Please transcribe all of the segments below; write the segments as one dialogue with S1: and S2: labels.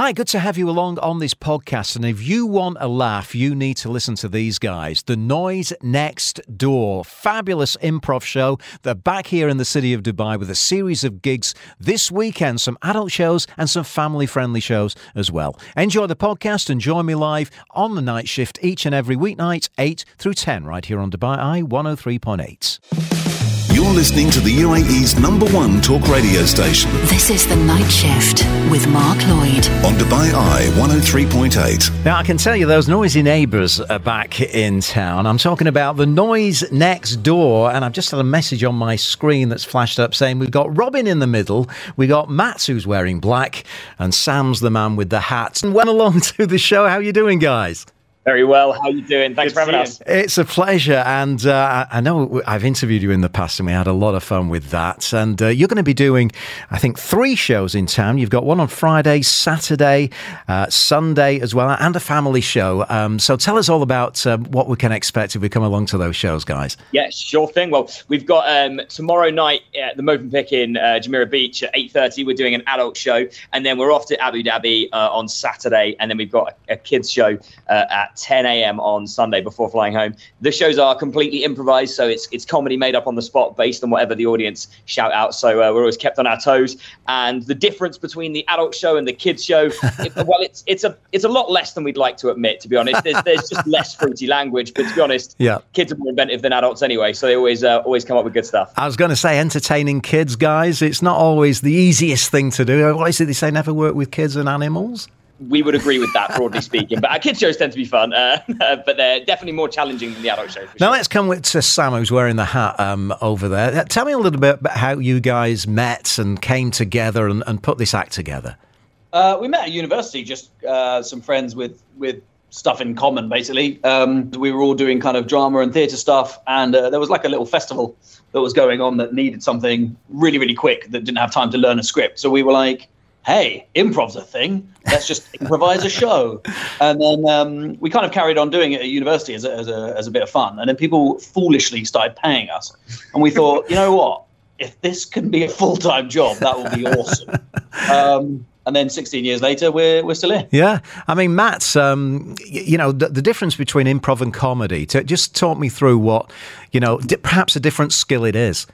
S1: Hi, good to have you along on this podcast. And if you want a laugh, you need to listen to these guys. The Noise Next Door, fabulous improv show. They're back here in the city of Dubai with a series of gigs this weekend, some adult shows and some family friendly shows as well. Enjoy the podcast and join me live on the night shift each and every weeknight, 8 through 10, right here on Dubai Eye 103.8.
S2: You're listening to the UAE's number one talk radio station
S3: This is The Night Shift with Mark Lloyd.
S2: on Dubai Eye 103.8.
S1: Now, I can tell you those noisy neighbours are back in town. I'm talking about the noise next door, and I've just had a message on my screen that's flashed up saying we've got Robin in the middle, we got Matt who's wearing black, and Sam's the man with the hat. And went along to the show. How you doing, guys?
S4: Very well. How are you doing? Thanks for having us.
S1: It's a pleasure, and uh, I know I've interviewed you in the past, and we had a lot of fun with that. And uh, you're going to be doing, I think, three shows in town. You've got one on Friday, Saturday, uh, Sunday as well, and a family show. Um, so tell us all about um, what we can expect if we come along to those shows, guys.
S4: Yeah, sure thing. Well, we've got um, tomorrow night at the Movenpick in uh, Jumeirah Beach at 8.30. We're doing an adult show. And then we're off to Abu Dhabi uh, on Saturday. And then we've got a, a kids show uh, at 10 a.m. on Sunday before flying home. The shows are completely improvised. So it's, it's comedy made up on the spot based on whatever the audience shout out. So uh, we're always kept on our toes. And the difference between the adult show and the kids show, it, well, it's, it's, a, it's a lot less than we'd like to admit, to be honest. There's, there's just less fruity language. But to be honest,
S1: Yeah.
S4: kids are more inventive than adults anyway, so they always uh, always come up with good stuff.
S1: I was going to say, entertaining kids, guys. It's not always the easiest thing to do. What is it they say? Never work with kids and animals.
S4: We would agree with that, broadly speaking. But our kids shows tend to be fun, uh, but they're definitely more challenging than the adult shows.
S1: Now
S4: sure.
S1: let's come with to Sam, who's wearing the hat um, over there. Uh, Tell me a little bit about how you guys met and came together and, and put this act together.
S5: Uh, we met at university, just uh, some friends with with stuff in common, basically. Um, we were all doing kind of drama and theatre stuff, and uh, there was like a little festival that was going on that needed something really, really quick that didn't have time to learn a script. So we were like, "Hey, improv's a thing. Let's just improvise a show." And then um, we kind of carried on doing it at university as a, as a as a bit of fun. And then people foolishly started paying us, and we thought, you know what? If this can be a full time job, that will be awesome. Um, and then 16 years later, we're we're still here.
S1: Yeah, I mean, Matt, um, you know, the, the difference between improv and comedy. To, just talk me through what, you know, di- perhaps a different skill it is.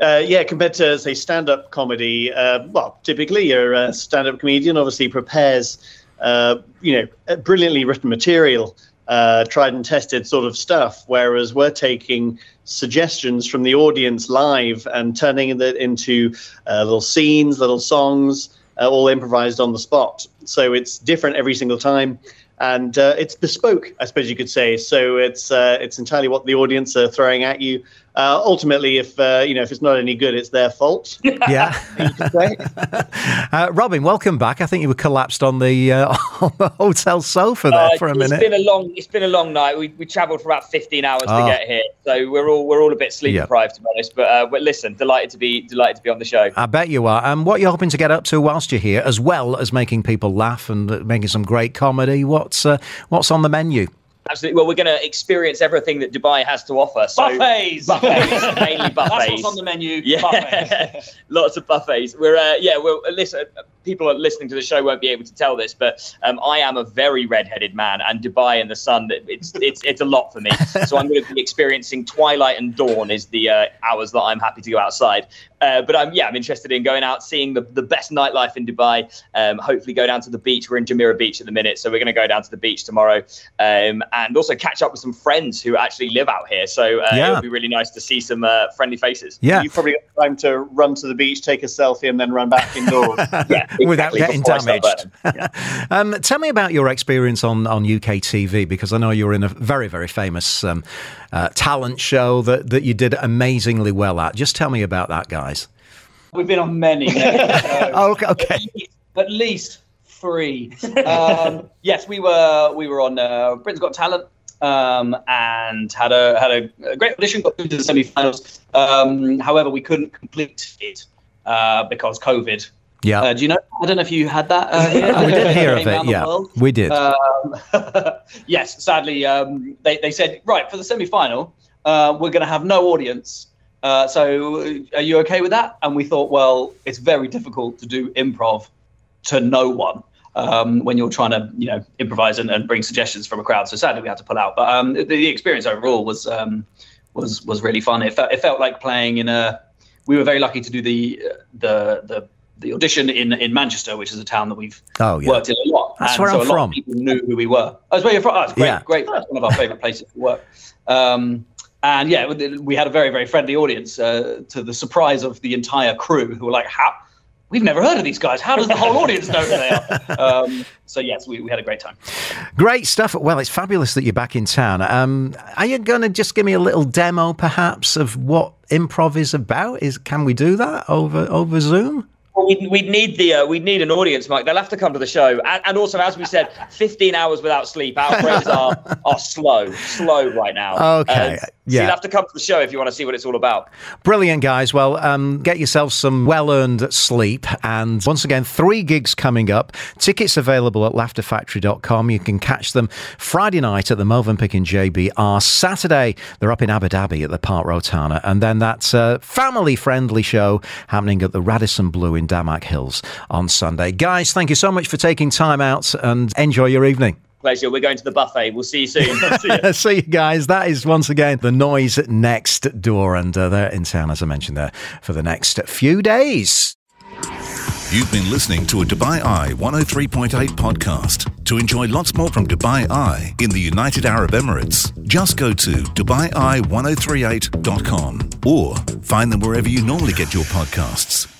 S6: Uh, yeah, compared to say stand-up comedy, uh, well, typically your stand-up comedian obviously prepares, uh, you know, brilliantly written material, uh, tried and tested sort of stuff. Whereas we're taking suggestions from the audience live and turning it into uh, little scenes, little songs, all improvised on the spot. So it's different every single time. And uh, it's bespoke, I suppose you could say. So it's uh, it's entirely what the audience are throwing at you. Uh, ultimately, if uh, you know if it's not any good, it's their fault.
S1: Yeah.
S6: you could say.
S1: uh, Robin, welcome back. I think you were collapsed on the, uh, on the hotel sofa there
S4: Uh,
S1: for a
S4: It's
S1: minute.
S4: been a long. It's been a long night. We, we travelled for about 15 hours
S1: Oh.
S4: to get here, so we're all we're all a bit sleep
S1: Yeah.
S4: deprived, to be honest. But uh, but listen, delighted to be delighted to be on the show.
S1: I bet you are. And what you're hoping to get up to whilst you're here, as well as making people laugh and uh, making some great comedy, what's uh, what's on the menu?
S4: Absolutely. Well, we're going to experience everything that Dubai has to offer. So
S5: Buffets.
S4: buffets, mainly buffets.
S5: That's what's on the menu.
S4: Yeah,
S5: Buffets.
S4: lots of buffets. We're uh, yeah, well, listen. People are listening to the show won't be able to tell this, but um, I am a very red-headed man, and Dubai in the sun, it's it's it's a lot for me. So I'm going to be experiencing twilight and dawn is the uh, hours that I'm happy to go outside. Uh, but I'm yeah, I'm interested in going out, seeing the, the best nightlife in Dubai. Um, hopefully, go down to the beach. We're in Jumeirah Beach at the minute, so we're going to go down to the beach tomorrow, um, and also catch up with some friends who actually live out here. So uh,
S1: Yeah.
S4: it'll be really nice to see some uh, friendly faces.
S1: Yeah.
S6: You've probably got time to run to the beach, take a selfie, and then run back indoors.
S4: yeah,
S1: Without getting
S4: before I start
S1: damaged.
S4: burning.
S1: Um, tell me about your experience on, on UK TV because I know you're in a very, very famous um, uh, talent show that, that you did amazingly well at. Just tell me about that, guys.
S5: We've been on many. many shows.
S1: Oh, okay. okay.
S5: At least, at least three. Um, yes, we were we were on uh, Britain's Got Talent um, and had a had a, great audition, got through to the semi-finals. Um, however, we couldn't complete it uh, because COVID.
S1: Yeah.
S5: Uh, do you know? I don't know if you had that. Uh.
S1: We did hear of it. Yeah, we did.
S5: Um, yes, sadly, um, they, they said, right, for the semi final, uh, we're going to have no audience. Uh, so are you okay with that? And we thought, well, it's very difficult to do improv to no one. Um, when you're trying to, you know, improvise and, and, bring suggestions from a crowd. So sadly, we had to pull out. But um, the, the, experience overall was um, was was really fun. It felt it felt like playing in a. We were very lucky to do the the the the audition in in Manchester, which is a town that we've oh, yeah. worked in a lot.
S1: That's and where
S5: so
S1: I'm
S5: a lot
S1: from.
S5: Of people knew who we were. That's where you're from. Oh, it's great, yeah. great. That's one of our favourite places to work. Um, and yeah, we had a very very friendly audience. Uh, to the surprise of the entire crew, who were like, "How? We've never heard of these guys. How does the whole audience know who they are?" Um, so yes, we, we had a great time.
S1: Great stuff. Well, it's fabulous that you're back in town. Um, are you going to just give me a little demo, perhaps, of what improv is about? Is can we do that over over Zoom?
S4: Well, we'd, we'd need the uh, we'd need an audience, Mike. They'll have to come to the show, and, and also, as we said, 15 hours without sleep. Our brains are are slow, slow right now.
S1: Okay,
S4: uh, yeah. So you'd have to come to the show if you want to see what it's all about.
S1: Brilliant, guys. Well, um, get yourself some well-earned sleep, and once again, three gigs coming up. Tickets available at laughterfactory.com. You can catch them Friday night at the Movenpick in JBR. Saturday, they're up in Abu Dhabi at the Park Rotana, and then that uh, family-friendly show happening at the Radisson Blu in Damac Hills on Sunday. Guys, thank you so much for taking time out and enjoy your evening.
S4: Pleasure. We're going to the buffet. We'll see you soon. see, you.
S1: see you guys. That is once again the noise next door, and uh, they're in town, as I mentioned there, for the next few days.
S2: You've been listening to a Dubai Eye 103.8 podcast. To enjoy lots more from Dubai Eye in the United Arab Emirates, just go to DubaiEye1038.com or find them wherever you normally get your podcasts.